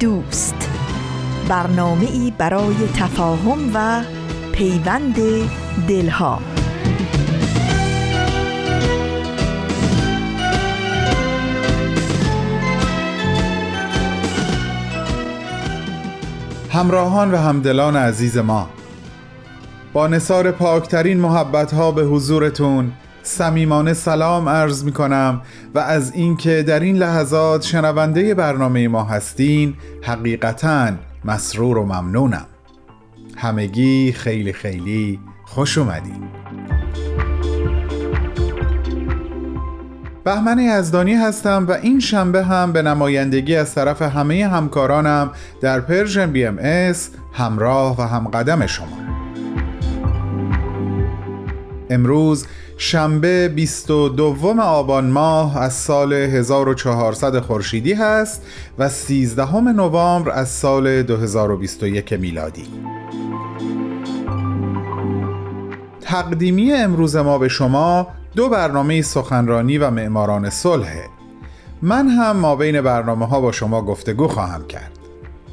دوست. برنامه ای برای تفاهم و پیوند دلها. همراهان و همدلان عزیز ما با نصار پاکترین محبت ها به حضورتون صمیمانه سلام عرض می کنم و از اینکه در این لحظات شنونده برنامه ما هستین حقیقتا مسرور و ممنونم. همگی خیلی خیلی خوش اومدین. بهمن یزدانی هستم و این شنبه هم به نمایندگی از طرف همه همکارانم در Persian BMS همراه و همقدم شما. امروز شنبه 22 آبان ماه از سال 1400 خورشیدی هست و 13 نوامبر از سال 2021 میلادی. تقدیمی امروز ما به شما دو برنامه سخنرانی و معماران صلحه من هم ما بین برنامه ها با شما گفتگو خواهم کرد.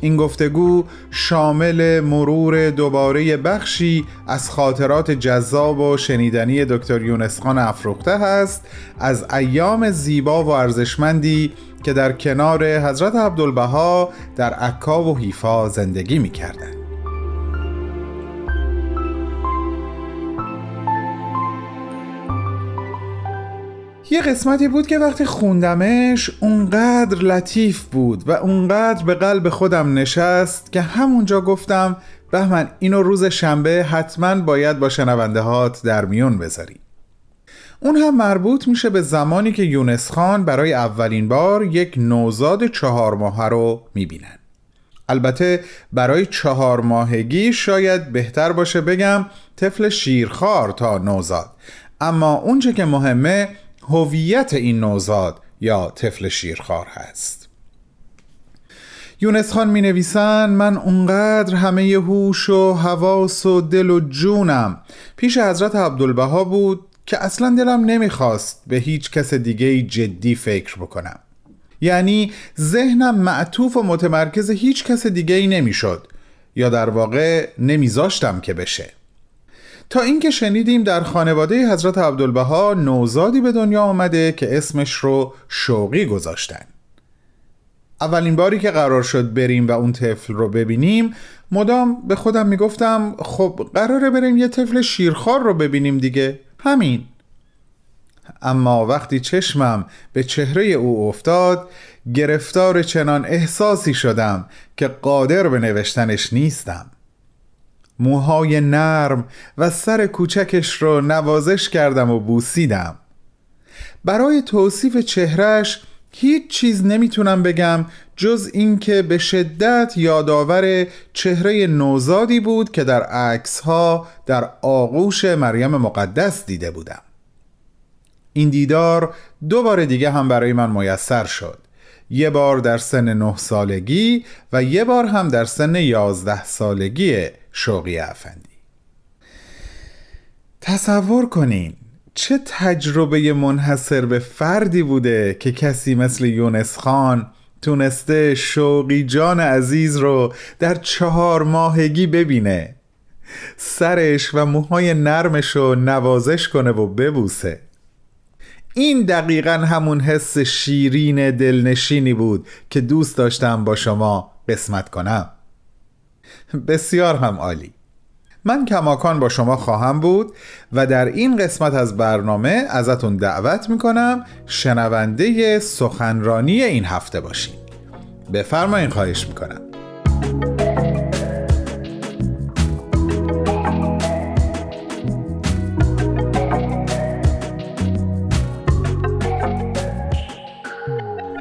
این گفتگو شامل مرور دوباره بخشی از خاطرات جذاب و شنیدنی دکتر یونس خان افروخته هست از ایام زیبا و ارزشمندی که در کنار حضرت عبدالبها در عکا و حیفا زندگی می کردن. یه قسمتی بود که وقتی خوندمش اونقدر لطیف بود و اونقدر به قلب خودم نشست که همونجا گفتم بهمن اینو روز شنبه حتما باید با شنونده هات در میون بذاری. اون هم مربوط میشه به زمانی که یونس خان برای اولین بار یک نوزاد چهار ماهه رو می‌بینن. البته برای چهار ماهگی شاید بهتر باشه بگم طفل شیرخوار تا نوزاد. اما اونچه که مهمه هویت این نوزاد یا طفل شیرخوار هست. یونس خان می نویسن من اونقدر همه هوش و حواس و دل و جونم. پیش حضرت عبدالبها بود که اصلا دلم نمی‌خواست به هیچ کس دیگه جدی فکر بکنم. یعنی ذهنم معطوف و متمرکز هیچ کس دیگه ای نمی‌شد یا در واقع نمیذاشتم که بشه. تا اینکه شنیدیم در خانواده حضرت عبدالبها نوزادی به دنیا آمده که اسمش رو شوقی گذاشتن. اولین باری که قرار شد بریم و اون طفل رو ببینیم مدام به خودم می‌گفتم خب قراره بریم یه طفل شیرخوار رو ببینیم دیگه. همین. اما وقتی چشمم به چهره او افتاد گرفتار چنان احساسی شدم که قادر به نوشتنش نیستم. موهای نرم و سر کوچکش رو نوازش کردم و بوسیدم. برای توصیف چهرش هیچ چیز نمی‌تونم بگم جز اینکه به شدت یادآور چهره نوزادی بود که در عکس ها در آغوش مریم مقدس دیده بودم. این دیدار دو بار دیگه هم برای من میسر شد. یه بار در سن نه سالگی و یه بار هم در سن یازده سالگی شوقی افندی. تصور کنین چه تجربه منحصر به فردی بوده که کسی مثل یونس خان تونسته شوقی جان عزیز رو در چهار ماهگی ببینه. سرش و موهای نرمش رو نوازش کنه و ببوسه. این دقیقا همون حس شیرین دلنشینی بود که دوست داشتم با شما قسمت کنم. بسیار هم عالی. من کماکان با شما خواهم بود و در این قسمت از برنامه ازتون دعوت می‌کنم شنونده سخنرانی این هفته باشید. بفرمایین خواهش می‌کنم.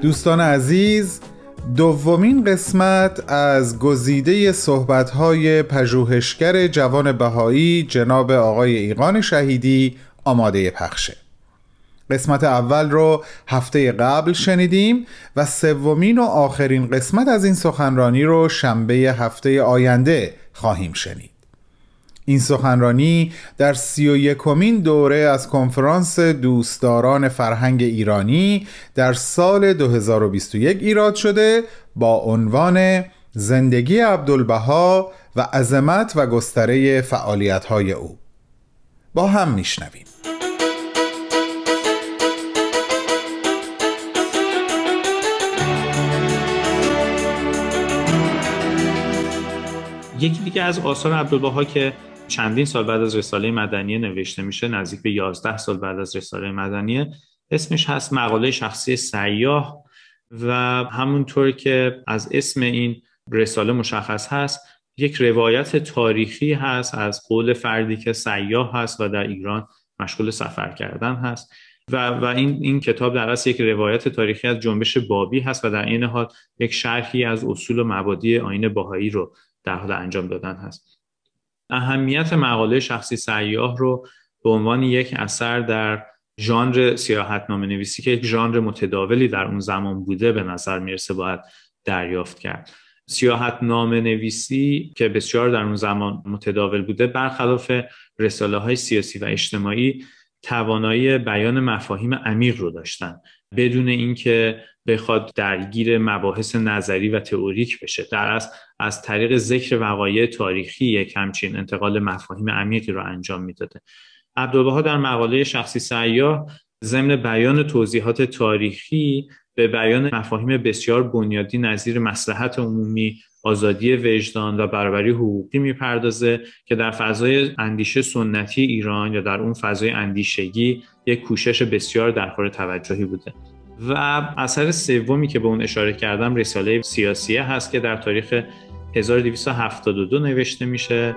دوستان عزیز دومین قسمت از گزیده صحبت‌های پژوهشگر جوان بهایی جناب آقای ایقان شهیدی آماده پخشه. قسمت اول رو هفته قبل شنیدیم و سومین و آخرین قسمت از این سخنرانی رو شنبه هفته آینده خواهیم شنید. این سخنرانی در سی و یکمین دوره از کنفرانس دوستداران فرهنگ ایرانی در سال 2021 ایراد شده با عنوان زندگی عبدالبها و عظمت و گستره فعالیت‌های او. با هم میشنویم. یکی دیگه از آثار عبدالبها که چندین سال بعد از رساله مدنیه نوشته میشه نزدیک به 11 سال بعد از رساله مدنیه اسمش هست مقاله شخصی سیاه و همونطور که از اسم این رساله مشخص هست یک روایت تاریخی هست از قول فردی که سیاه هست و در ایران مشغول سفر کردن هست. و, و این, این کتاب در اصل یک روایت تاریخی از جنبش بابی هست و در این حال یک شرحی از اصول و مبادی آین باهایی رو در حال انجام دادن هست. اهمیت مقاله شخصی سیاه رو به عنوان یک اثر در ژانر سیاحت نام نویسی که یک ژانر متداولی در اون زمان بوده به نظر می‌رسه باید دریافت کرد. سیاحت نام نویسی که بسیار در اون زمان متداول بوده برخلاف رساله های سیاسی و اجتماعی توانایی بیان مفاهیم عمیق رو داشتن. بدون اینکه بخواد درگیر مباحث نظری و تئوریک بشه. در از از طریق ذکر وقایع تاریخی یک همچین انتقال مفاهیم عمیقی رو انجام می‌داده. عبدالبها در مقاله شخصی سیاه ضمن بیان توضیحات تاریخی به بیان مفاهیم بسیار بنیادی نظیر مسلحت عمومی آزادی وجدان و برابری حقوقی می‌پردازه که در فضای اندیشه سنتی ایران یا در اون فضای اندیشگی یک کوشش بسیار درخور توجهی بوده. و اثر سومی که به اون اشاره کردم رساله سیاسیه هست که در تاریخ 1272 نوشته میشه.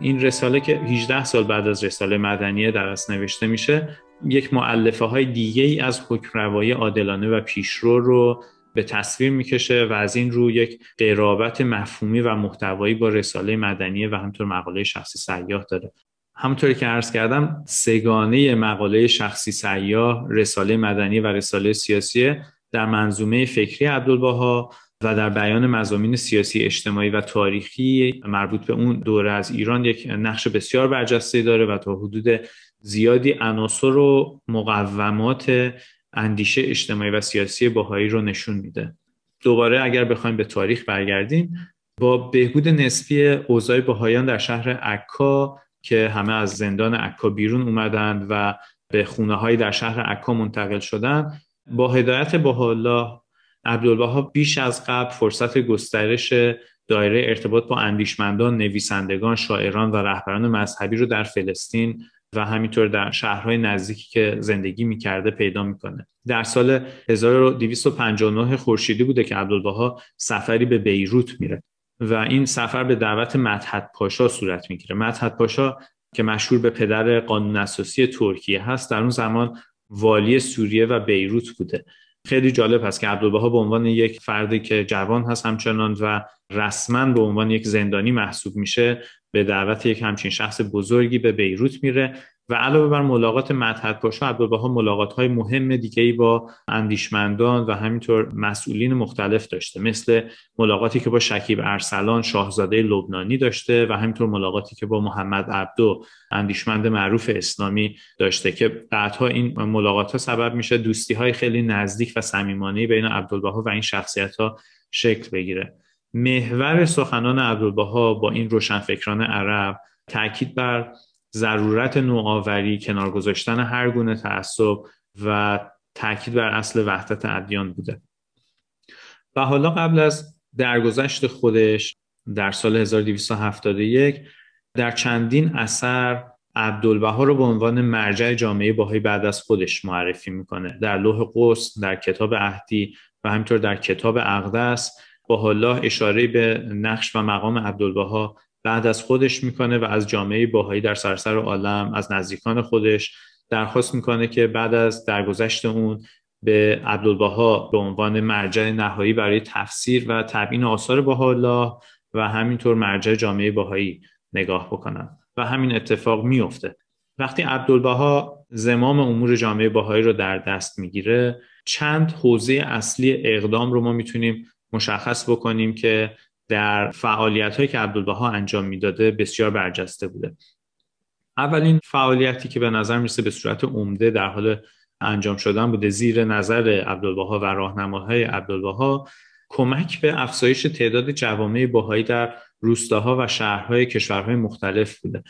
این رساله که 18 سال بعد از رساله مدنیه در اصل نوشته میشه یک معلفه های دیگه ای از حکمروایی عادلانه و پیشرو رو به تصویر می‌کشه و از این رو یک قرابت مفهومی و محتوایی با رساله مدنیه و همطور مقاله شخصی سیاه داره. همونطوری که عرض کردم سگانه مقاله شخصی سیاه رساله مدنی و رساله سیاسی در منظومه فکری عبدالبها و در بیان مزامین سیاسی اجتماعی و تاریخی مربوط به اون دوره از ایران یک نقش بسیار برجسته داره و تا حدود زیادی عناصر و مقومات اندیشه اجتماعی و سیاسی باهایی رو نشون میده. دوباره اگر بخوایم به تاریخ برگردیم با بهبود نسبی اوضاع باهایان در شهر عکا که همه از زندان عکا بیرون اومدند و به خونه هایی در شهر عکا منتقل شدند با هدایت الله عبدالبها بیش از قبل فرصت گسترش دایره ارتباط با اندیشمندان، نویسندگان، شاعران و رهبران مذهبی رو در فلسطین و همینطور در شهرهای نزدیکی که زندگی می‌کرده پیدا می‌کنه. در سال 1259 خورشیدی بوده که عبدالبها سفری به بیروت میره و این سفر به دعوت مدحت پاشا صورت می‌گیره. مدحت پاشا که مشهور به پدر قانون اساسی ترکیه هست در اون زمان والی سوریه و بیروت بوده. خیلی جالب هست که عبدالبها به عنوان یک فردی که جوان هست همچنان و رسما به عنوان یک زندانی محسوب میشه به دعوت یک همچین شخص بزرگی به بیروت میره. و علاوه بر ملاقات مدحت پاشا عبدالبها ملاقات های مهم دیگه ای با اندیشمندان و همینطور مسئولین مختلف داشته. مثل ملاقاتی که با شکیب ارسلان شاهزاده لبنانی داشته و همینطور ملاقاتی که با محمد عبدو اندیشمند معروف اسلامی داشته که بعدها این ملاقات ها سبب میشه دوستی های خیلی نزدیک و صمیمانه بین عبدالبها و این شخصیت ها شکل بگیره. محور سخنان عبدالبها با این روشنفکران عرب تاکید بر ضرورت نوآوری کنار گذاشتن هر گونه تعصب و تاکید بر اصل وحدت ادیان بوده. و حالا قبل از درگذشت خودش در سال 1271 در چندین اثر عبدالبها رو به عنوان مرجع جامعه باهایی بعد از خودش معرفی می‌کنه. در لوح قدس در کتاب عهدی و همینطور در کتاب اقدس با الله اشاره به نقش و مقام عبدالبها بعد از خودش می‌کنه و از جامعه باهایی در سراسر عالم از نزدیکان خودش درخواست می‌کنه که بعد از درگذشت اون به عبدالبها به عنوان مرجع نهایی برای تفسیر و تبیین آثار بهاءالله و همینطور مرجع جامعه باهایی نگاه بکنن و همین اتفاق میفته وقتی عبدالبها زمام امور جامعه باهایی رو در دست می‌گیره چند حوزه اصلی اقدام رو ما می‌تونیم مشخص بکنیم که در فعالیت هایی که عبدالبها انجام می‌داده بسیار برجسته بوده. اولین فعالیتی که به نظر می‌رسه به صورت عمده در حال انجام شدن بوده زیر نظر عبدالبها و راهنماهای عبدالبها کمک به افزایش تعداد جوامع باهایی در روستاها و شهرهای کشورهای مختلف بوده.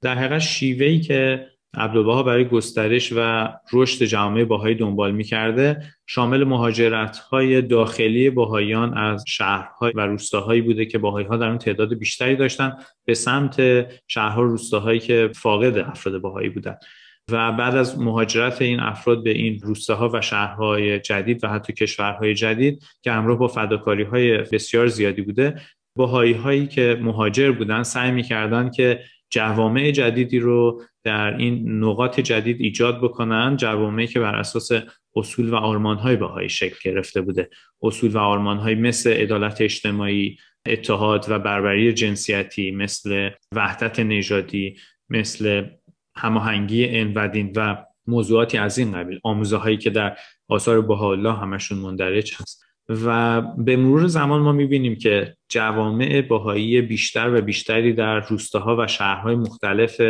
در حقیقت شیوهی که عبدالبها برای گسترش و رشد جامعه باهایی دنبال می‌کرده شامل مهاجرت های داخلی باهایان از شهرهای و روستاهایی بوده که باهایی ها در اون تعداد بیشتری داشتن به سمت شهرها و روستاهایی که فاقد افراد باهایی بودن. و بعد از مهاجرت این افراد به این روستاها و شهرهای جدید و حتی کشورهای جدید که همراه با فداکاری های بسیار زیادی بوده باهایی هایی که مهاجر بودن سعی می‌کردن که جوامع جدیدی رو در این نقاط جدید ایجاد بکنن جوامعی که بر اساس اصول و های باهایی شکل گرفته بوده. اصول و های مثل عدالت اجتماعی اتحاد و بربری جنسیتی مثل وحدت نژادی مثل هماهنگی این و دین و موضوعاتی از این قبیل. آموزه هایی که در آثار بها همشون مندرج هست. و به مرور زمان ما می‌بینیم که جوامع باهایی بیشتر و بیشتری در روستاها و شهرهای مختلف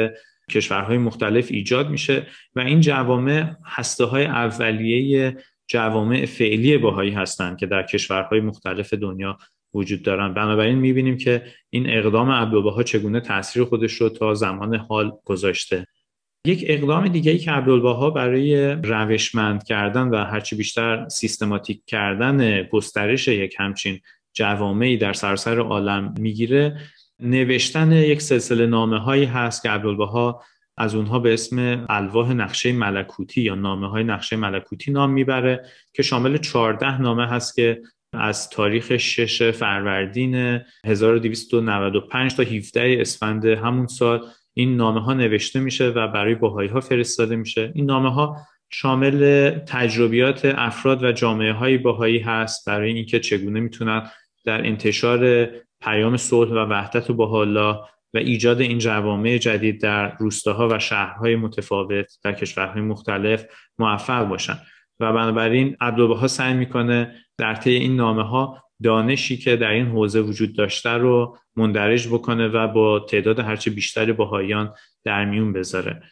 کشورهای مختلف ایجاد میشه و این جوامع هسته های اولیه جوامع فعلی باهایی هستند که در کشورهای مختلف دنیا وجود دارن. بنابراین می‌بینیم که این اقدام عبدالبها چگونه تاثیر خودش رو تا زمان حال گذاشته. یک اقدام دیگه ای که عبدالبها برای روشمند کردن و هرچی بیشتر سیستماتیک کردن گسترش یک همچین جوامعی در سراسر عالم می‌گیره نوشتن یک سلسله نامه هایی هست که عبدالبها از اونها به اسم الواح نقشه ملکوتی یا نامه های نقشه ملکوتی نام می‌بره که شامل 14 نامه هست که از تاریخ 6 فروردین 1295 تا 17 اسفند همون سال این نامه ها نوشته میشه و برای باهایی ها فرستاده میشه. این نامه ها شامل تجربیات افراد و جامعه های باهایی هست برای اینکه چگونه می‌تونن در انتشار پیام صلح و وحدت باهالا و ایجاد این جوامع جدید در روستاها و شهرهای متفاوت در کشورهای مختلف موفق باشن. و بنابراین عبدالبها سعی می‌کنه در طی این نامه ها دانشی که در این حوزه وجود داشته رو مندرج بکنه و با تعداد هرچه بیشتری باهایان در میون بذاره.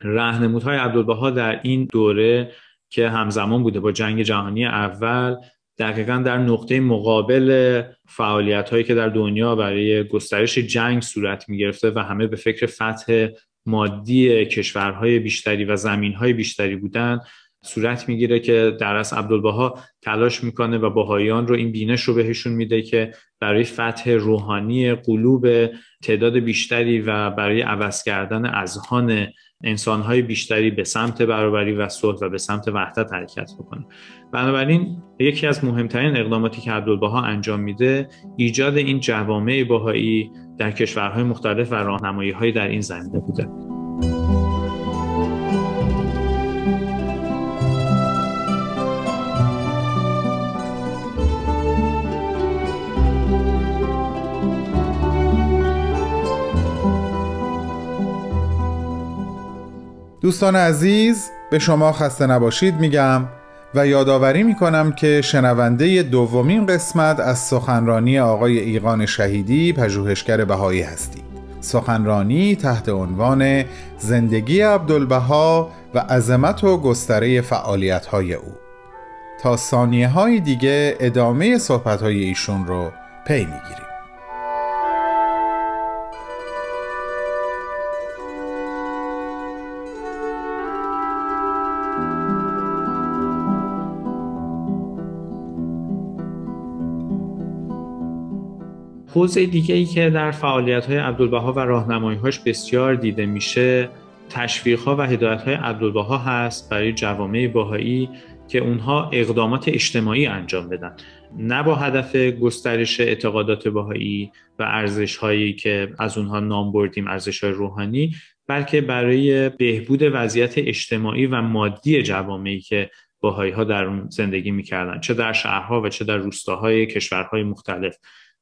رهنمودهای عبدالبها در این دوره که همزمان بوده با جنگ جهانی اول دقیقا در نقطه مقابل فعالیت هایی که در دنیا برای گسترش جنگ صورت می گرفته و همه به فکر فتح مادی کشورهای بیشتری و زمینهای بیشتری بودن صورت می‌گیره که درس عبدالبها تلاش می‌کنه و باهایان رو این بینش رو بهشون میده که برای فتح روحانی قلوب تعداد بیشتری و برای عوض کردن اذهان انسانهای بیشتری به سمت برابری و صلح و به سمت وحدت حرکت بکنه. بنابراین یکی از مهمترین اقداماتی که عبدالبها انجام میده ایجاد این جوامع باهایی در کشورهای مختلف و راهنمایی در این زمینه بوده. دوستان عزیز به شما خسته نباشید میگم و یادآوری می‌کنم که شنونده دومین قسمت از سخنرانی آقای ایقان شهیدی پژوهشگر بهایی هستید. سخنرانی تحت عنوان زندگی عبدالبها و عظمت و گستره فعالیت های او. تا ثانیه های دیگه ادامه صحبت های ایشون رو پی می‌گیریم. حوزه دیگه ای که در فعالیت های عبدالبها و راهنمایی هاش بسیار دیده میشه تشویق ها و هدایت های عبدالبها هست برای جوامع باهایی که اونها اقدامات اجتماعی انجام بدن. نه با هدف گسترش اعتقادات باهایی و ارزش هایی که از اونها نام بردیم ارزش های روحانی بلکه برای بهبود وضعیت اجتماعی و مادی جوامعی که باهایی ها در اون زندگی می‌کردن. چه در شهرها و چه در روستاهای کشورهای مختلف.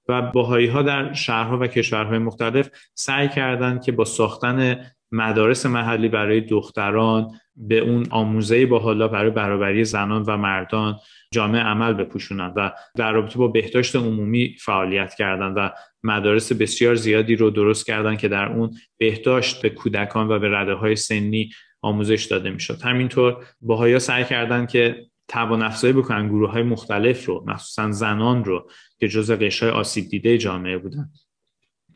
و باهایی ها در شهرها و کشورهای مختلف سعی کردند که با ساختن مدارس محلی برای دختران به اون آموزه با حالا برای برابری زنان و مردان جامعه عمل بپوشونند و در رابطه با بهداشت عمومی فعالیت کردند و مدارس بسیار زیادی رو درست کردند که در اون بهداشت به کودکان و به رده های سنی آموزش داده می‌شد. همینطور باهایا سعی کردند که توان افزایی بکنن گروه های مختلف رو مخصوصا زنان رو که جز قشر آسیب دیده جامعه بودن.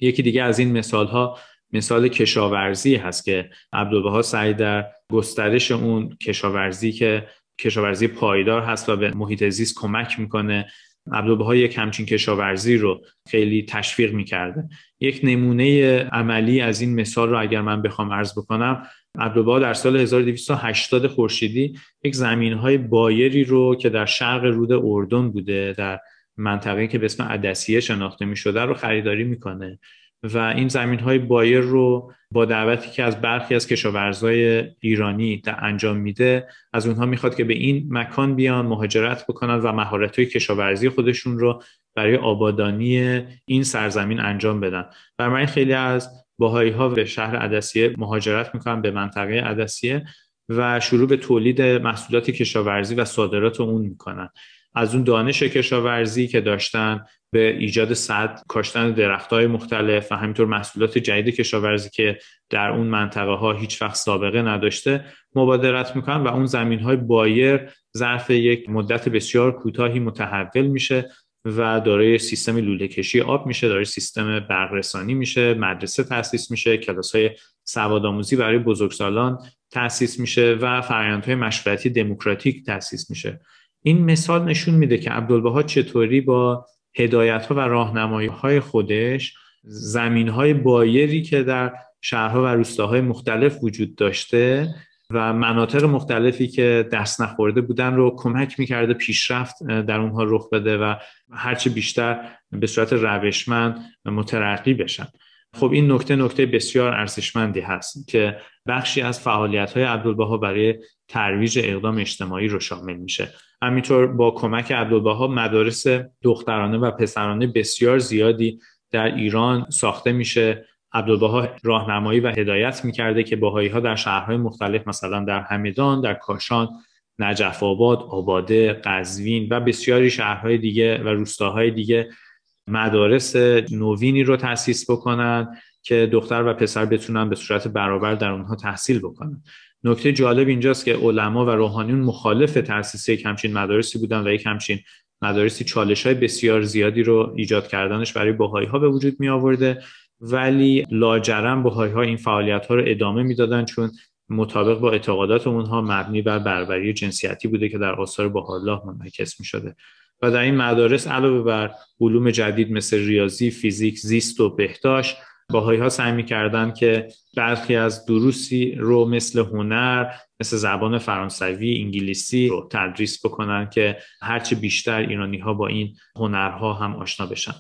یکی دیگه از این مثال ها مثال کشاورزی هست که عبدالبها سعی در گسترش اون کشاورزی که کشاورزی پایدار هست و به محیط زیست کمک می‌کنه. عبدالبها یک همچین کشاورزی رو خیلی تشویق می‌کرده. یک نمونه عملی از این مثال رو اگر من بخوام عرض بکنم عبدالبها در سال 1280 خورشیدی یک زمین های بایری رو که در شرق رود اردن بوده در منطقه که به اسم عدسیه شناخته می شده رو خریداری می‌کنه. و این زمین های بایر رو با دعوتی که از برخی از کشاورزای ایرانی انجام میده از اونها می‌خواد که به این مکان بیان مهاجرت بکنن و مهارت های کشاورزی خودشون رو برای آبادانی این سرزمین انجام بدن. برای خیلی از باهایی ها به شهر عدسیه مهاجرت می‌کنن به منطقه عدسیه و شروع به تولید محصولات کشاورزی و صادرات اون می‌کنن. از اون دانش کشاورزی که داشتن به ایجاد صد کاشتن درخت های مختلف و همینطور محصولات جدید کشاورزی که در اون منطقه ها هیچ وقت سابقه نداشته مبادرت می‌کنن و اون زمین های بایر ظرف یک مدت بسیار کوتاهی متحول میشه و دارای سیستم لوله کشی آب میشه دارای سیستم برقرسانی میشه مدرسه تاسیس میشه کلاس های سوادآموزی برای بزرگسالان تاسیس میشه و فرآیندهای مشورتی دموکراتیک تاسیس میشه. این مثال نشون میده که عبدالبها چطوری با هدایت ها و راهنمایی های خودش زمین های بایری که در شهرها و روستاهای مختلف وجود داشته و مناطق مختلفی که دست نخورده بودن رو کمک می‌کرده پیشرفت در اونها رخ بده و هرچه بیشتر به صورت روشمند مترقی بشن. خب این نکته نکته بسیار ارزشمندی هست که بخشی از فعالیت های عبدالبها برای ترویج اقدام اجتماعی رو شامل میشه. همینطور با کمک عبدالبها مدارس دخترانه و پسرانه بسیار زیادی در ایران ساخته میشه. عبدالبها راهنمایی و هدایت می‌کرده که باهایی ها در شهرهای مختلف مثلا در همدان، در کاشان، نجف آباد، آباده، قزوین و بسیاری شهرهای دیگه و روستاهای دیگه مدارس نوینی رو تأسیس بکنن که دختر و پسر بتونن به صورت برابر در اونها تحصیل بکنن. نکته جالب اینجاست که علما و روحانیون مخالف تأسیس یک همچین مدارسی بودن و یک همچین مدارسی چالش های بسیار زیادی رو ایجاد کردنش برای باهایی ها به وجود می آورده ولی لاجرم باهایی ها این فعالیت ها رو ادامه می‌دادن چون مطابق با اعتقادات اونها مبنی بر بربری جنسیتی بوده که در آثار الله منعکس می شده و در این مدارس علاوه بر علوم جدید مثل ریاضی، فیزیک، زیست و بهداشت باهایی ها سعی می‌کردن که برخی از دروسی رو مثل هنر مثل زبان فرانسوی انگلیسی رو تدریس بکنن که هرچه بیشتر ایرانی ها با این هنرها هم آشنا بشن.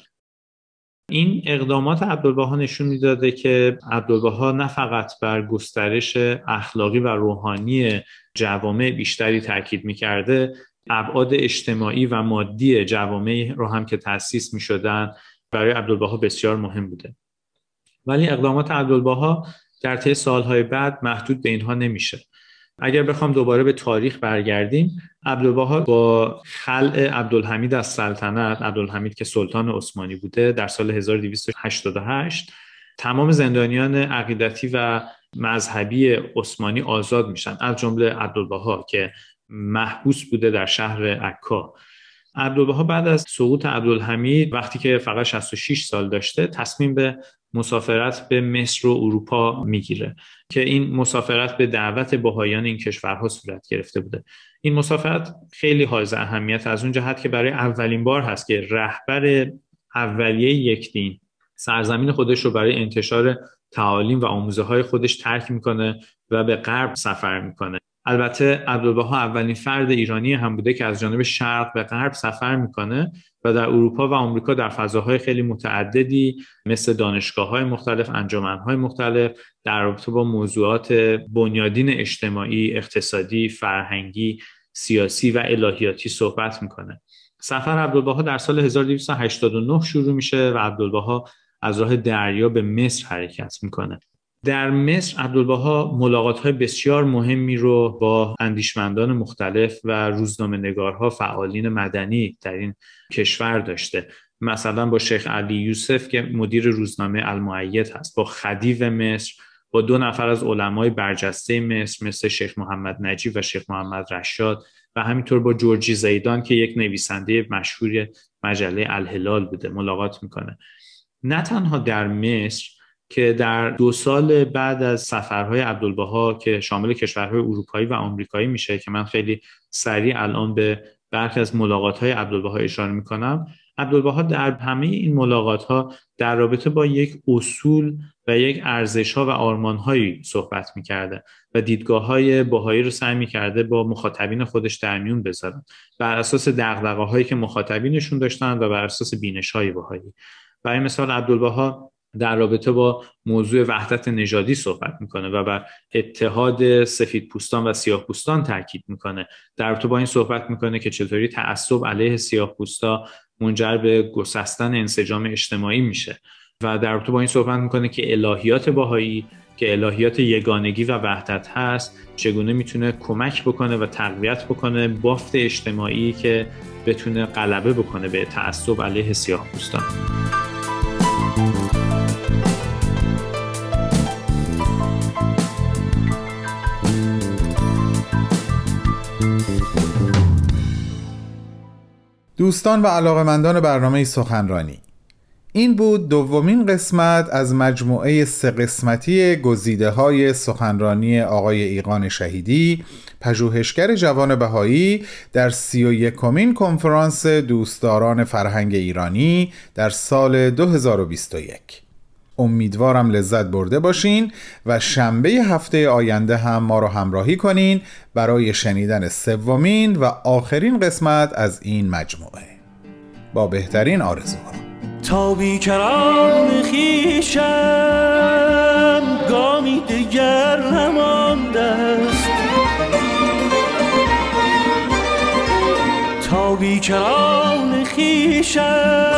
این اقدامات عبدالبها نشون می‌داده که عبدالبها نه فقط بر گسترش اخلاقی و روحانی جوامع بیشتری تاکید می‌کرده ابعاد اجتماعی و مادی جوامع رو هم که تأسیس می شدن برای عبدالبها بسیار مهم بوده. ولی اقدامات عبدالبها در طی سالهای بعد محدود به اینها نمیشه. اگر بخوام دوباره به تاریخ برگردیم عبدالبها با خلع عبدالحمید از سلطنت عبدالحمید که سلطان عثمانی بوده در سال 1288 تمام زندانیان عقیدتی و مذهبی عثمانی آزاد میشن از جمله عبدالبها که محبوس بوده در شهر عکا. عبدالبها بعد از سقوط عبدالحمید وقتی که فقط 66 سال داشته تصمیم به مسافرت به مصر و اروپا می‌گیره. که این مسافرت به دعوت بهایان این کشورها صورت گرفته بوده. این مسافرت خیلی حائز اهمیت از اون جهت که برای اولین بار هست که رهبر اولیه یک دین سرزمین خودش رو برای انتشار تعالیم و آموزه های خودش ترک می‌کنه و به غرب سفر می‌کنه. البته عبدالبها اولین فرد ایرانی هم بوده که از جانب شرق به غرب سفر می‌کنه. و در اروپا و آمریکا در فضاهای خیلی متعددی مثل دانشگاه های مختلف انجمن های مختلف در رابطه با موضوعات بنیادین اجتماعی اقتصادی فرهنگی سیاسی و الهیاتی صحبت می‌کنه. سفر عبدالبها در سال 1289 شروع میشه و عبدالبها از راه دریا به مصر حرکت می‌کنه. در مصر عبدالبها ملاقات های بسیار مهمی رو با اندیشمندان مختلف و روزنامه نگارها فعالین مدنی در این کشور داشته. مثلا با شیخ علی یوسف که مدیر روزنامه المعید هست با خدیو مصر با دو نفر از علمای برجسته مصر مثل شیخ محمد نجیب و شیخ محمد رشاد و همینطور با جورجی زیدان که یک نویسنده مشهور مجله الهلال بوده ملاقات می‌کنه. نه تنها در مصر که در دو سال بعد از سفرهای عبدالبها که شامل کشورهای اروپایی و آمریکایی میشه که من خیلی سریع الان به برخی از ملاقات های عبدالبها اشاره می‌کنم عبدالبها در همه این ملاقات ها در رابطه با یک اصول و یک ارزش ها و آرمان هایی صحبت می‌کرده و دیدگاه های باهایی رو سعی می‌کرده با مخاطبین خودش در میون بذارن بر اساس دقدقه هایی که مخاطبینشون داشتن و بر اساس بینش های باهایی. برای مثال عبدالبها در رابطه با موضوع وحدت نژادی صحبت می‌کنه و بر اتحاد سفید پوستان و سیاه پوستان تاکید می‌کنه. در رابطه با این صحبت می‌کنه که چطوری تعصب علیه سیاه پوستا منجر به گسستن انسجام اجتماعی میشه. و در رابطه با این صحبت می‌کنه که الهیات باهایی که الهیات یگانگی و وحدت هست چگونه می‌تونه کمک بکنه و تقویت بکنه بافت اجتماعی که بتونه غلبه بکنه به تعصب علیه سیاه پوستان. دوستان و علاقمندان برنامه سخنرانی. این بود دومین قسمت از مجموعه سه قسمتی گزیده های سخنرانی آقای ایقان شهیدی پژوهشگر جوان بهایی در سی و یکمین کنفرانس دوستداران فرهنگ ایرانی در سال 2021 امیدوارم لذت برده باشین و شنبه هفته آینده هم ما رو همراهی کنین برای شنیدن سومین و آخرین قسمت از این مجموعه. با بهترین آرزوها. تا بیکران خیشم گامی دیگر نمانده است. تا بیکران خیشم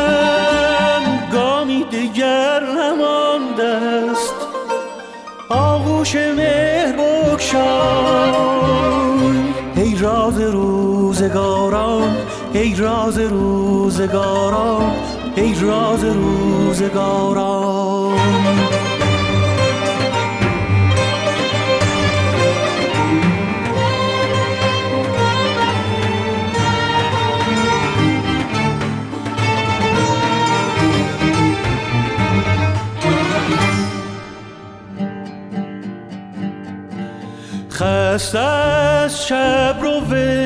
آغوش مهر بکشای ای راز روزگاران ای راز روزگاران ای راز روزگاران. خست از شب رو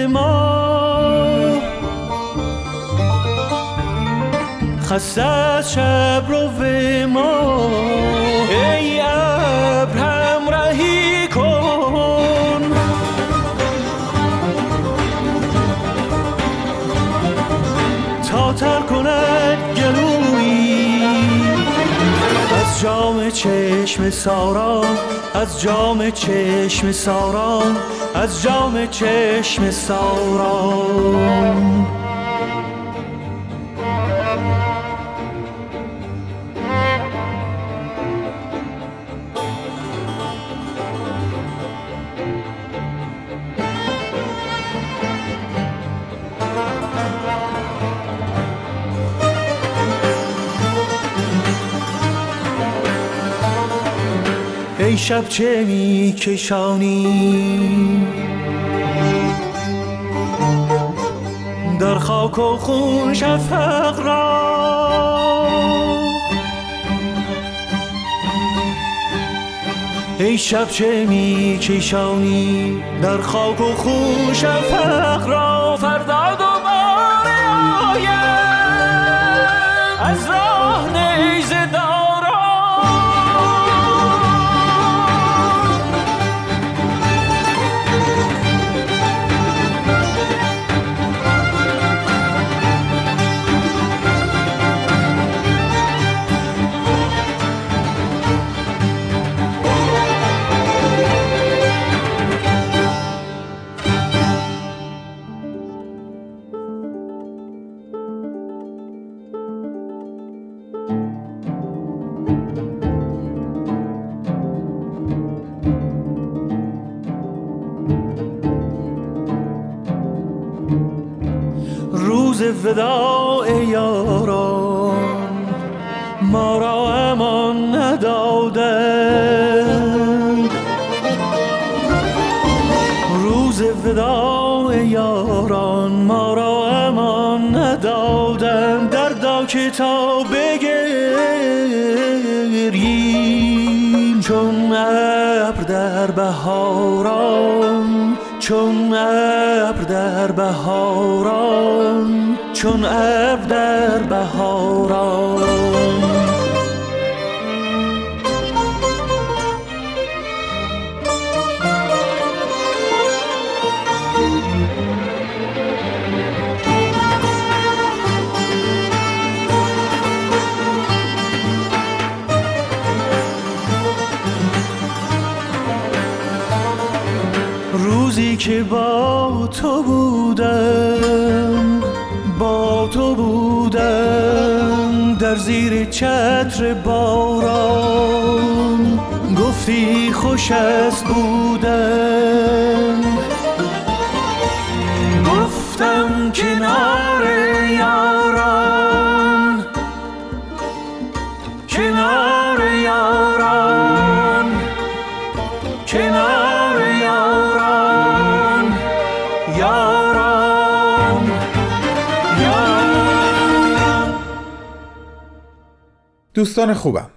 ما. خست از شب رو ما. از جام چشم ساران از جام چشم ساران از جام چشم ساران شب چه می کشانی در خاک و خون شفق را ای شب چه می کشانی در خاک و خون شفق را روز وداع یاران ما را امان ندادند. روز وداع یاران ما را امان ندادند. دردا کتاب بگریم چون ابر در بهاران چون در بهاران چون ابر در بهاران. روزی که با تو بودم با تو بودم در زیر چتر باران گفتی خوش است بودم. گفتم کنار یاران کنار یاران کنار دوستان خوبم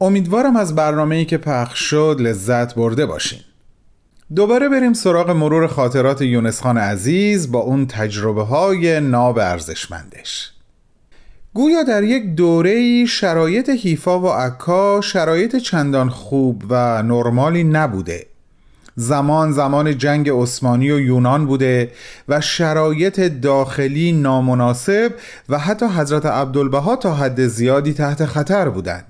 امیدوارم از برنامه ای که پخش شد لذت برده باشین. دوباره بریم سراغ مرور خاطرات یونس خان عزیز با اون تجربه های ناب ارزشمندش گویا در یک دوره شرایط حیفا و عکا شرایط چندان خوب و نرمالی نبوده. زمان زمان جنگ عثمانی و یونان بوده و شرایط داخلی نامناسب و حتی حضرت عبدالبها تا حد زیادی تحت خطر بودند.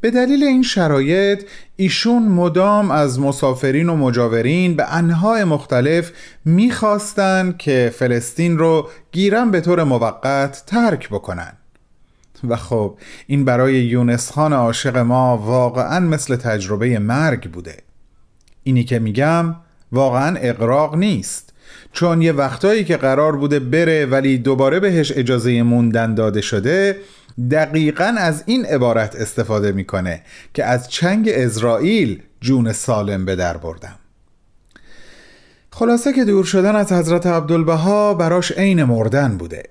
به دلیل این شرایط ایشون مدام از مسافرین و مجاورین به انواع مختلف می‌خواستند که فلسطین رو گیرن به طور موقت ترک بکنن و خب این برای یونس خان عاشق ما واقعا مثل تجربه مرگ بوده اینی که میگم واقعا اقراق نیست. چون یه وقتایی که قرار بوده بره ولی دوباره بهش اجازه موندن داده شده دقیقا از این عبارت استفاده می‌کنه که از چنگ اسرائیل جون سالم به در بردم. خلاصه که دور شدن از حضرت عبدالبها براش عین مردن بوده.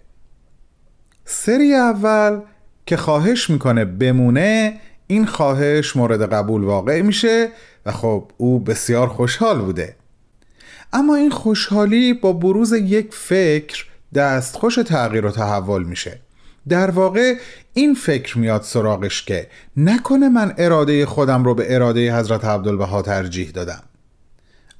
سری اول که خواهش می‌کنه بمونه این خواهش مورد قبول واقع میشه و خب او بسیار خوشحال بوده. اما این خوشحالی با بروز یک فکر دستخوش تغییر و تحول میشه. در واقع این فکر میاد سراغش که نکنه من اراده خودم رو به اراده حضرت عبدالبها ترجیح دادم.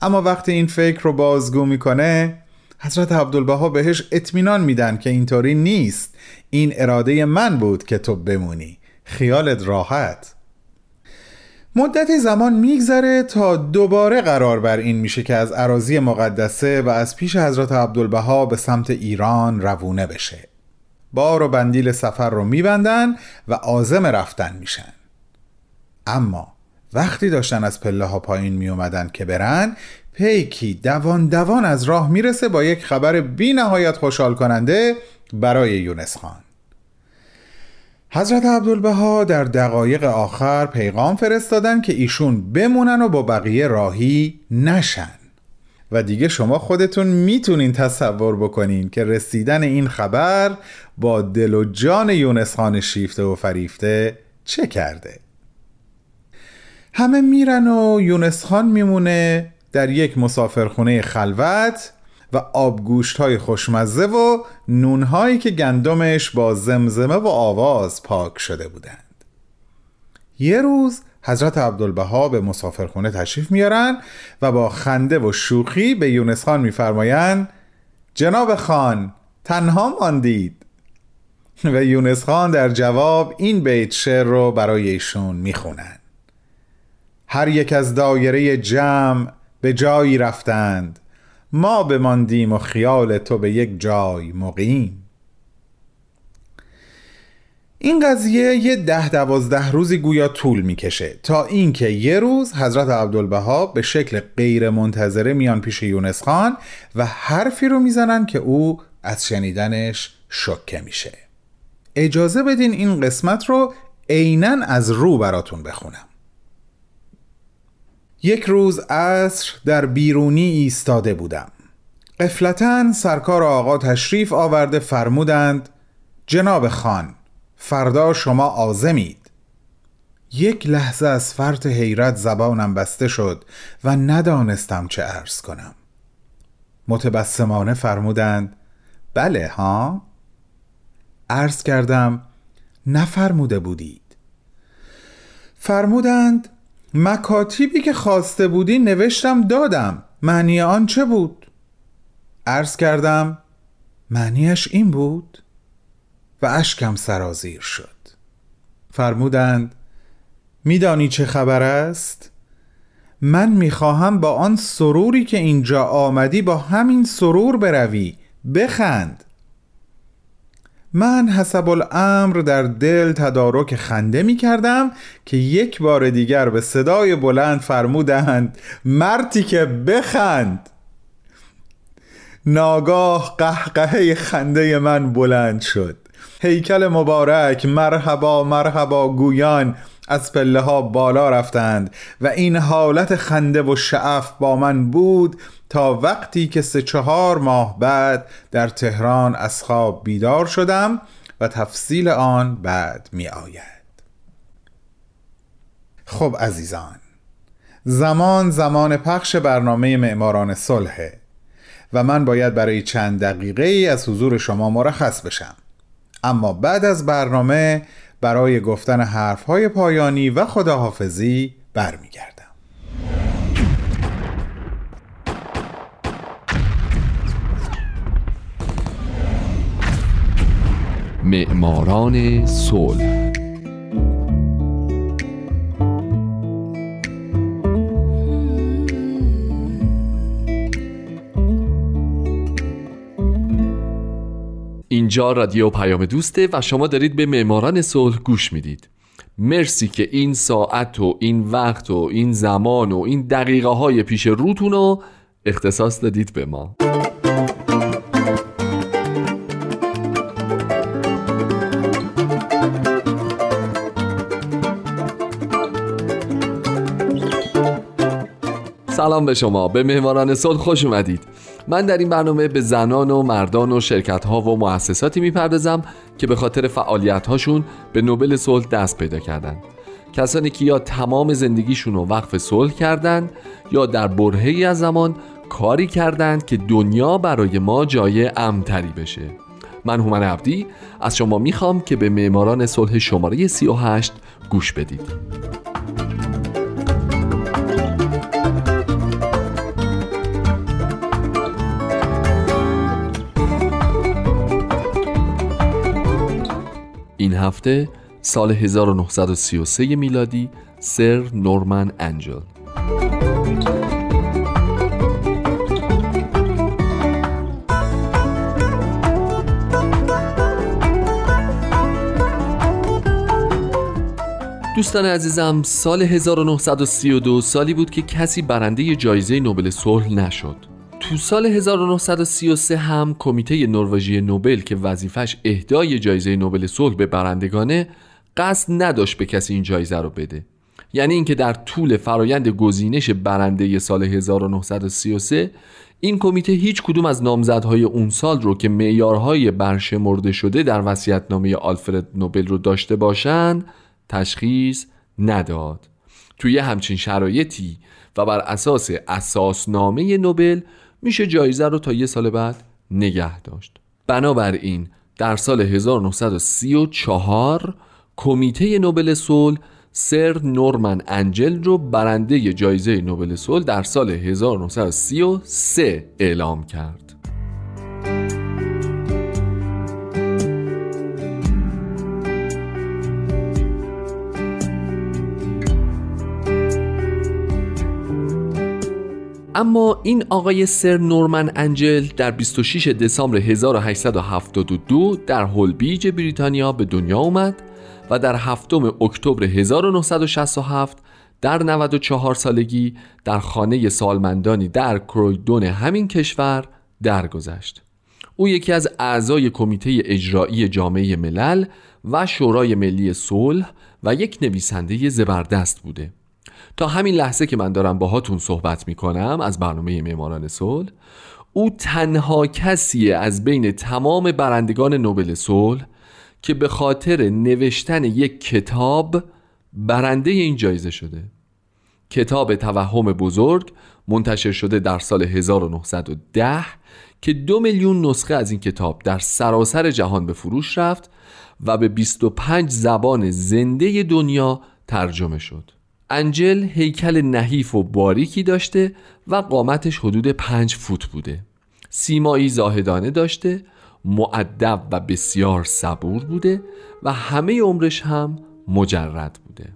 اما وقتی این فکر رو بازگو می‌کنه حضرت عبدالبها بهش اطمینان میدن که اینطوری نیست. این اراده من بود که تو بمونی. خیالت راحت. مدت زمان میگذره تا دوباره قرار بر این میشه که از عراضی مقدسه و از پیش حضرت عبدالبها به سمت ایران روونه بشه. بار و بندیل سفر رو میبندن و آزم رفتن میشن. اما وقتی داشتن از پله ها پایین می اومدن که برن پیکی دوان دوان از راه می‌رسه با یک خبر بی نهایت خوشحال کننده برای یونس خان. حضرت عبدالبها در دقایق آخر پیغام فرستادن که ایشون بمونن و با بقیه راهی نشن. و دیگه شما خودتون می‌تونین تصور بکنین که رسیدن این خبر با دل و جان یونس خان شیفته و فریفته چه کرده؟ همه میرن و یونس خان میمونه در یک مسافرخونه خلوت و آبگوشت های خوشمزه و نونهایی که گندمش با زمزمه و آواز پاک شده بودند. یه روز حضرت عبدالبها به مسافرخونه تشریف میارن و با خنده و شوخی به یونس خان میفرمایند جناب خان تنها ماندید. و یونس خان در جواب این بیت شعر رو برای ایشون می‌خونن هر یک از دایره جمع به جایی رفتند ما بماندیم و خیال تو به یک جای مقیم. این قضیه یه ده دوازده روزی گویا طول می‌کشه تا اینکه یه روز حضرت عبدالبها به شکل غیر منتظره میان پیش یونس خان و حرفی رو می‌زنن که او از شنیدنش شکه میشه. اجازه بدین این قسمت رو عینا از رو براتون بخونم. یک روز عصر در بیرونی ایستاده بودم. قفلتا سرکار آقا تشریف آورده فرمودند جناب خان فردا شما آزمید یک لحظه از فرط حیرت زبانم بسته شد و ندانستم چه عرض کنم. متبسمانه فرمودند بله ها؟ عرض کردم نفرموده بودید. فرمودند مکاتیبی که خواسته بودی نوشتم دادم معنی آن چه بود؟ عرض کردم معنیش این بود و اشکم سرازیر شد فرمودند میدانی چه خبر است؟ من می‌خواهم با آن سروری که اینجا آمدی با همین سرور بروی بخند من حسب الامر در دل تدارک خنده می کردم که یک بار دیگر به صدای بلند فرمودند مرتی که بخند. ناگاه قهقهه خنده من بلند شد. هیکل مبارک مرحبا مرحبا گویان از پله ها بالا رفتند و این حالت خنده و شعف با من بود تا وقتی که سه چهار ماه بعد در تهران از خواب بیدار شدم و تفصیل آن بعد می آید. خب عزیزان زمان زمان پخش برنامه معماران صلحه و من باید برای چند دقیقه از حضور شما مرخص بشم. اما بعد از برنامه برای گفتن حرفهای پایانی و خداحافظی برمیگردم. معماران صلح. اینجا رادیو پیام دوسته و شما دارید به معماران صلح گوش می‌دید. مرسی که این ساعت و این وقت و این زمان و این دقیقه های پیش روتون رو اختصاص دادید به ما. سلام به شما. به مهماران صلح خوش اومدید. من در این برنامه به زنان و مردان و شرکت ها و مؤسساتی می‌پردازم که به خاطر فعالیت هاشون به نوبل صلح دست پیدا کردند. کسانی که یا تمام زندگیشون رو وقف صلح کردند یا در برهی از زمان کاری کردند که دنیا برای ما جای امتری بشه. من هومن عبدی از شما می‌خوام که به معماران صلح شماره 38 گوش بدید. هفته سال 1933 میلادی سر نورمن انجل. دوستان عزیزم سال 1932 سالی بود که کسی برنده جایزه نوبل صلح نشد. تو سال 1933 هم کمیته نروژی نوبل که وظیفش اهدای جایزه نوبل صلح به برندگانه قصد نداشت به کسی این جایزه رو بده. یعنی اینکه در طول فرایند گزینش برنده سال 1933 این کمیته هیچ کدوم از نامزدهای اون سال رو که معیارهای برشمرده شده در وصیت‌نامه آلفرد نوبل رو داشته باشند تشخیص نداد. توی همچین شرایطی و بر اساس اساسنامه نوبل میشه جایزه رو تا یه سال بعد نگه داشت. بنابراین در سال 1934 کمیته نوبل صلح سر نورمن انجل رو برنده جایزه نوبل صلح در سال 1933 اعلام کرد. اما این آقای سر نورمن انجل در 26 دسامبر 1872 در هولبیج بریتانیا به دنیا اومد و در هفتم اکتبر 1967 در 94 سالگی در خانه سالمندانی در کرویدون همین کشور درگذشت. او یکی از اعضای کمیته اجرایی جامعه ملل و شورای ملی صلح و یک نویسنده زبردست بوده تا همین لحظه که من دارم باهاتون صحبت می‌کنم از برنامه معماران صلح او تنها کسیه از بین تمام برندگان نوبل صلح که به خاطر نوشتن یک کتاب برنده این جایزه شده. کتاب توهم بزرگ منتشر شده در سال 1910 که دو میلیون نسخه از این کتاب در سراسر جهان به فروش رفت و به 25 زبان زنده دنیا ترجمه شد. انجل هیکل نحیف و باریکی داشته و قامتش حدود 5 فوت بوده. سیمایی زاهدانه داشته معدب و بسیار صبور بوده و همه عمرش هم مجرد بوده.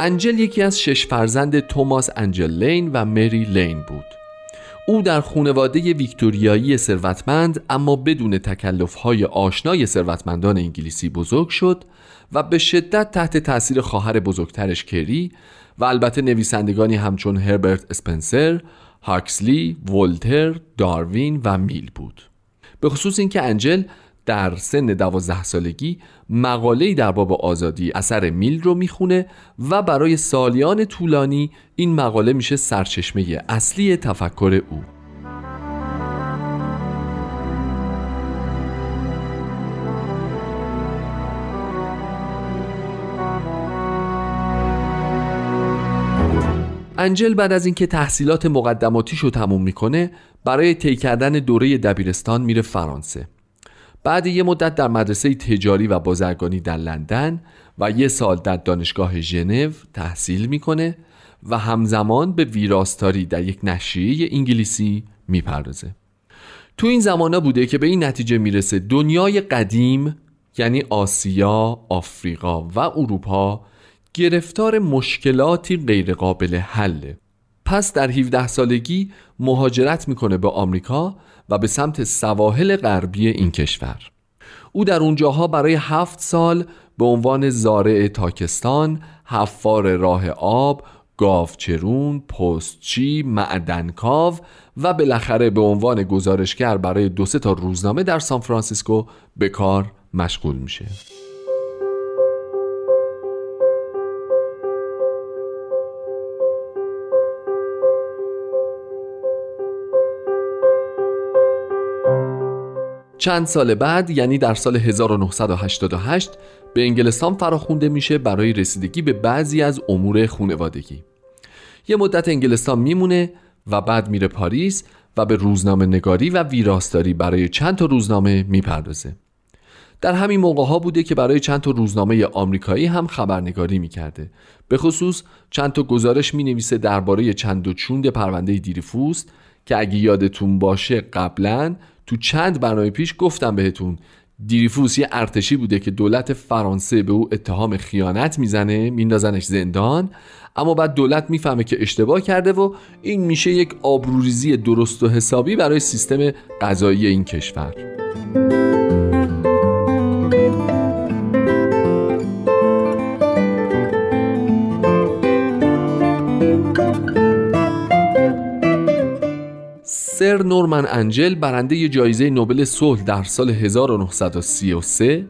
انجل یکی از شش فرزند توماس انجل لین و مری لین بود او در خانواده ویکتوریایی ثروتمند اما بدون تکلفهای آشنای ثروتمندان انگلیسی بزرگ شد و به شدت تحت تاثیر خواهر بزرگترش کری و البته نویسندگانی همچون هربرت اسپنسر، هاکسلی، ولتر، داروین و میل بود. به خصوص اینکه انجل در سن دوازده سالگی مقاله‌ای در باب آزادی اثر میل رو می‌خونه و برای سالیان طولانی این مقاله میشه سرچشمه اصلی تفکر او. انجل بعد از اینکه تحصیلات مقدماتیش رو تموم می‌کنه برای طی کردن دوره دبیرستان میره فرانسه. بعد یه مدت در مدرسه تجاری و بازرگانی در لندن و یه سال در دانشگاه ژنو تحصیل می‌کنه و همزمان به ویراستاری در یک نشریه انگلیسی می‌پردازه. تو این زمانه بوده که به این نتیجه می‌رسه دنیای قدیم یعنی آسیا، آفریقا و اروپا گرفتار مشکلاتی غیرقابل حله. پس در 17 سالگی مهاجرت می‌کنه به آمریکا و به سمت سواحل غربی این کشور او در اونجاها برای هفت سال به عنوان زارع تاکستان، حفار راه آب، گاوچرون، پستچی، معدنکاو و بالاخره به عنوان گزارشگر برای دو سه تا روزنامه در سان فرانسیسکو به کار مشغول میشه. چند سال بعد یعنی در سال 1988 به انگلستان فراخونده میشه برای رسیدگی به بعضی از امور خونوادگی. یه مدت انگلستان میمونه و بعد میره پاریس و به روزنامه نگاری و ویراستاری برای چند تا روزنامه می‌پردازه. در همین موقع ها بوده که برای چند تا روزنامه آمریکایی هم خبرنگاری می‌کرده. به خصوص چند تا گزارش می نویسه درباره چند و چوند پرونده دیریفوست که اگه یادتون باشه قبلا تو چند برنامه پیش گفتم بهتون دیریفوس یه ارتشی بوده که دولت فرانسه به او اتهام خیانت می‌زنه میندازنش زندان اما بعد دولت می‌فهمه که اشتباه کرده و این میشه یک آبروریزی درست و حسابی برای سیستم قضایی این کشور. سر نورمن انجل برنده جایزه نوبل صلح در سال 1933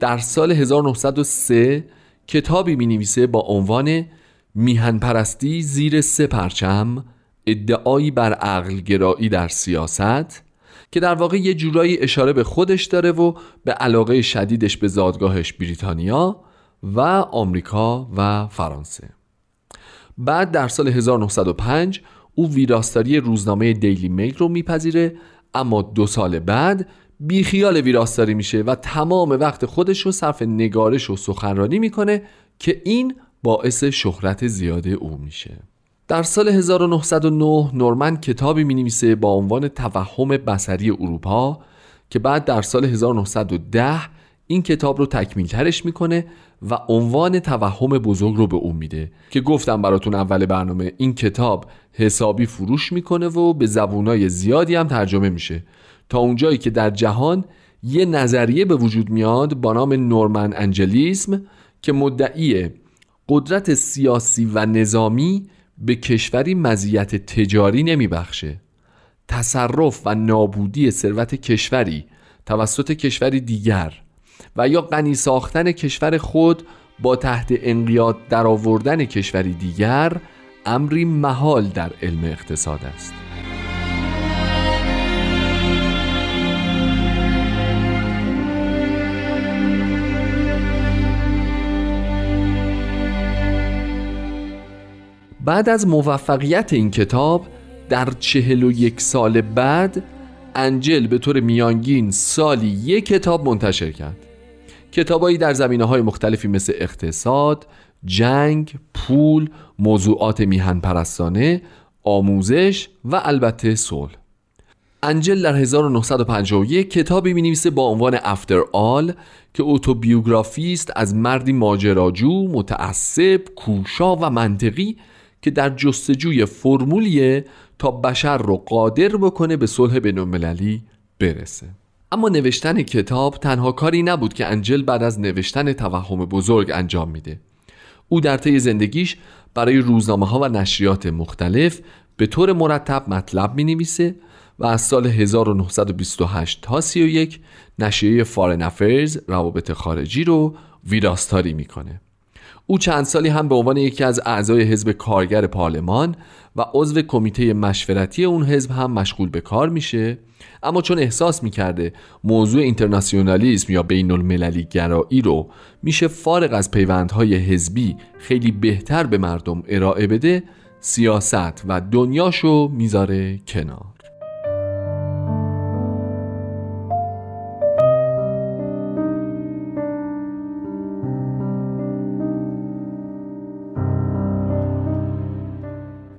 در سال 1903 کتابی می نویسه با عنوان میهن پرستی زیر سه پرچم ادعایی بر عقل گرایی در سیاست که در واقع یه جورایی اشاره به خودش داره و به علاقه شدیدش به زادگاهش بریتانیا و آمریکا و فرانسه. بعد در سال 1905 او ویراستاری روزنامه دیلی میل رو میپذیره اما دو سال بعد بیخیال ویراستاری میشه و تمام وقت خودش رو صرف نگارش و سخنرانی می‌کنه که این باعث شهرت زیاده او میشه. در سال 1909 نورمن کتابی می نویسه با عنوان توهم بسری اروپا که بعد در سال 1910 این کتاب رو تکمیل ترش می‌کنه و عنوان توهم بزرگ رو به اون میده که گفتم براتون اول برنامه این کتاب حسابی فروش می‌کنه و به زبونای زیادی هم ترجمه میشه. تا اونجایی که در جهان یه نظریه به وجود میاد با نام نورمن انجلیسم که مدعی قدرت سیاسی و نظامی به کشوری مزیت تجاری نمیبخشه. تصرف و نابودی ثروت کشوری توسط کشوری دیگر و یا غنی ساختن کشور خود با تحت انقیاد درآوردن کشوری دیگر امری محال در علم اقتصاد است. بعد از موفقیت این کتاب در چهل و یک سال بعد انجل به طور میانگین سالی یک کتاب منتشر کرد. کتابایی در زمینه های مختلفی مثل اقتصاد، جنگ، پول، موضوعات میهن پرستانه، آموزش و البته صلح. انجل در 1951 کتابی می نویسه با عنوان افتر آل که اوتوبیوگرافی است از مردی ماجراجو، متعصب، کوشا و منطقی که در جستجوی فرمولیه تا بشر رو قادر بکنه به صلح بینالمللی برسه اما نوشتن کتاب تنها کاری نبود که انجل بعد از نوشتن توهم بزرگ انجام میده او در طی زندگیش برای روزنامه ها و نشریات مختلف به طور مرتب مطلب می نویسه و از سال 1928 تا 31 نشریه فارن افرز روابط خارجی رو ویراستاری می‌کنه. او چند سالی هم به عنوان یکی از اعضای حزب کارگر پارلمان و عضو کمیته مشورتی اون حزب هم مشغول به کار میشه. اما چون احساس می‌کرده موضوع اینترناسیونالیسم یا بین المللی گرایی رو میشه فارغ از پیوندهای حزبی خیلی بهتر به مردم ارائه بده سیاست و دنیاشو می‌ذاره کنار.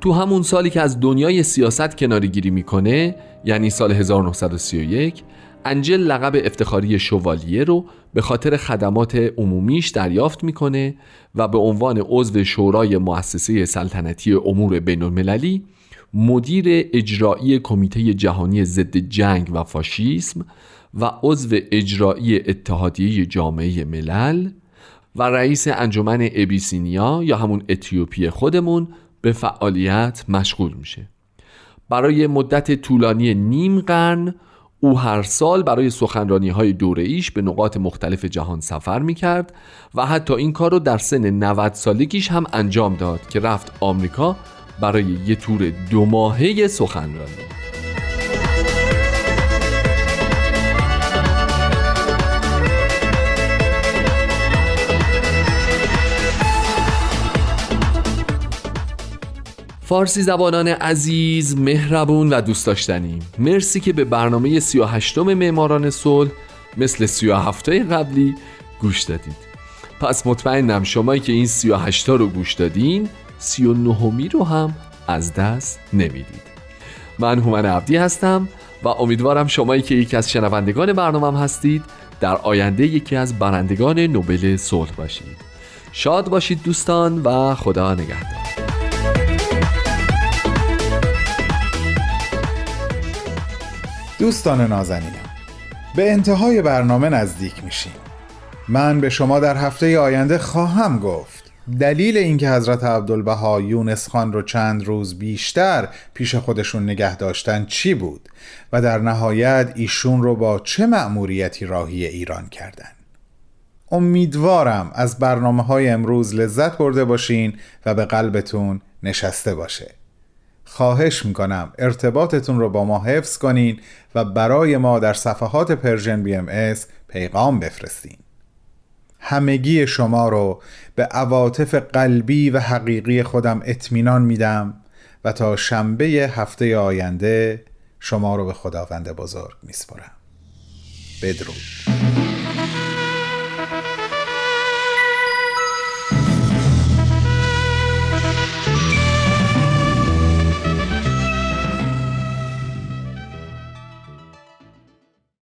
تو همون سالی که از دنیای سیاست کناری گیری می‌کنه یعنی سال 1931 انجل لقب افتخاری شوالیه رو به خاطر خدمات عمومیش دریافت می‌کنه و به عنوان عضو شورای مؤسسه سلطنتی امور بین المللی مدیر اجرایی کمیته جهانی ضد جنگ و فاشیسم و عضو اجرایی اتحادیه جامعه ملل و رئیس انجمن ابیسینیا یا همون اتیوپی خودمون به فعالیت مشغول میشه. برای مدت طولانی نیم قرن او هر سال برای سخنرانی های دوره ایش به نقاط مختلف جهان سفر می کرد و حتی این کار رو در سن 90 سالگیش هم انجام داد که رفت آمریکا برای یه تور دو ماهه سخنرانی. فارسی زبانان عزیز، مهربون و دوست داشتنی. مرسی که به برنامه 38 معماران صلح مثل 37 قبلی گوش دادید. پس مطمئنم شمایی که این 38 رو گوش دادین 39 می رو هم از دست نمی‌دید. من هومن عبدی هستم و امیدوارم شمایی که یکی از شنوندگان برنامه هستید در آینده یکی از برندگان نوبل صلح باشید. شاد باشید دوستان و خدا نگهدار. دوستان نازنینم به انتهای برنامه نزدیک میشیم. من به شما در هفته آینده خواهم گفت دلیل اینکه حضرت عبدالبها یونس خان رو چند روز بیشتر پیش خودشون نگه داشتن چی بود؟ و در نهایت ایشون رو با چه مأموریتی راهی ایران کردن؟ امیدوارم از برنامه های امروز لذت برده باشین و به قلبتون نشسته باشه. خواهش می‌کنم ارتباطتون رو با ما حفظ کنین و برای ما در صفحات Persian BMS پیغام بفرستین. همگی شما رو به عواطف قلبی و حقیقی خودم اطمینان میدم و تا شنبه هفته آینده شما رو به خداوند بزرگ میسپرم بدرود.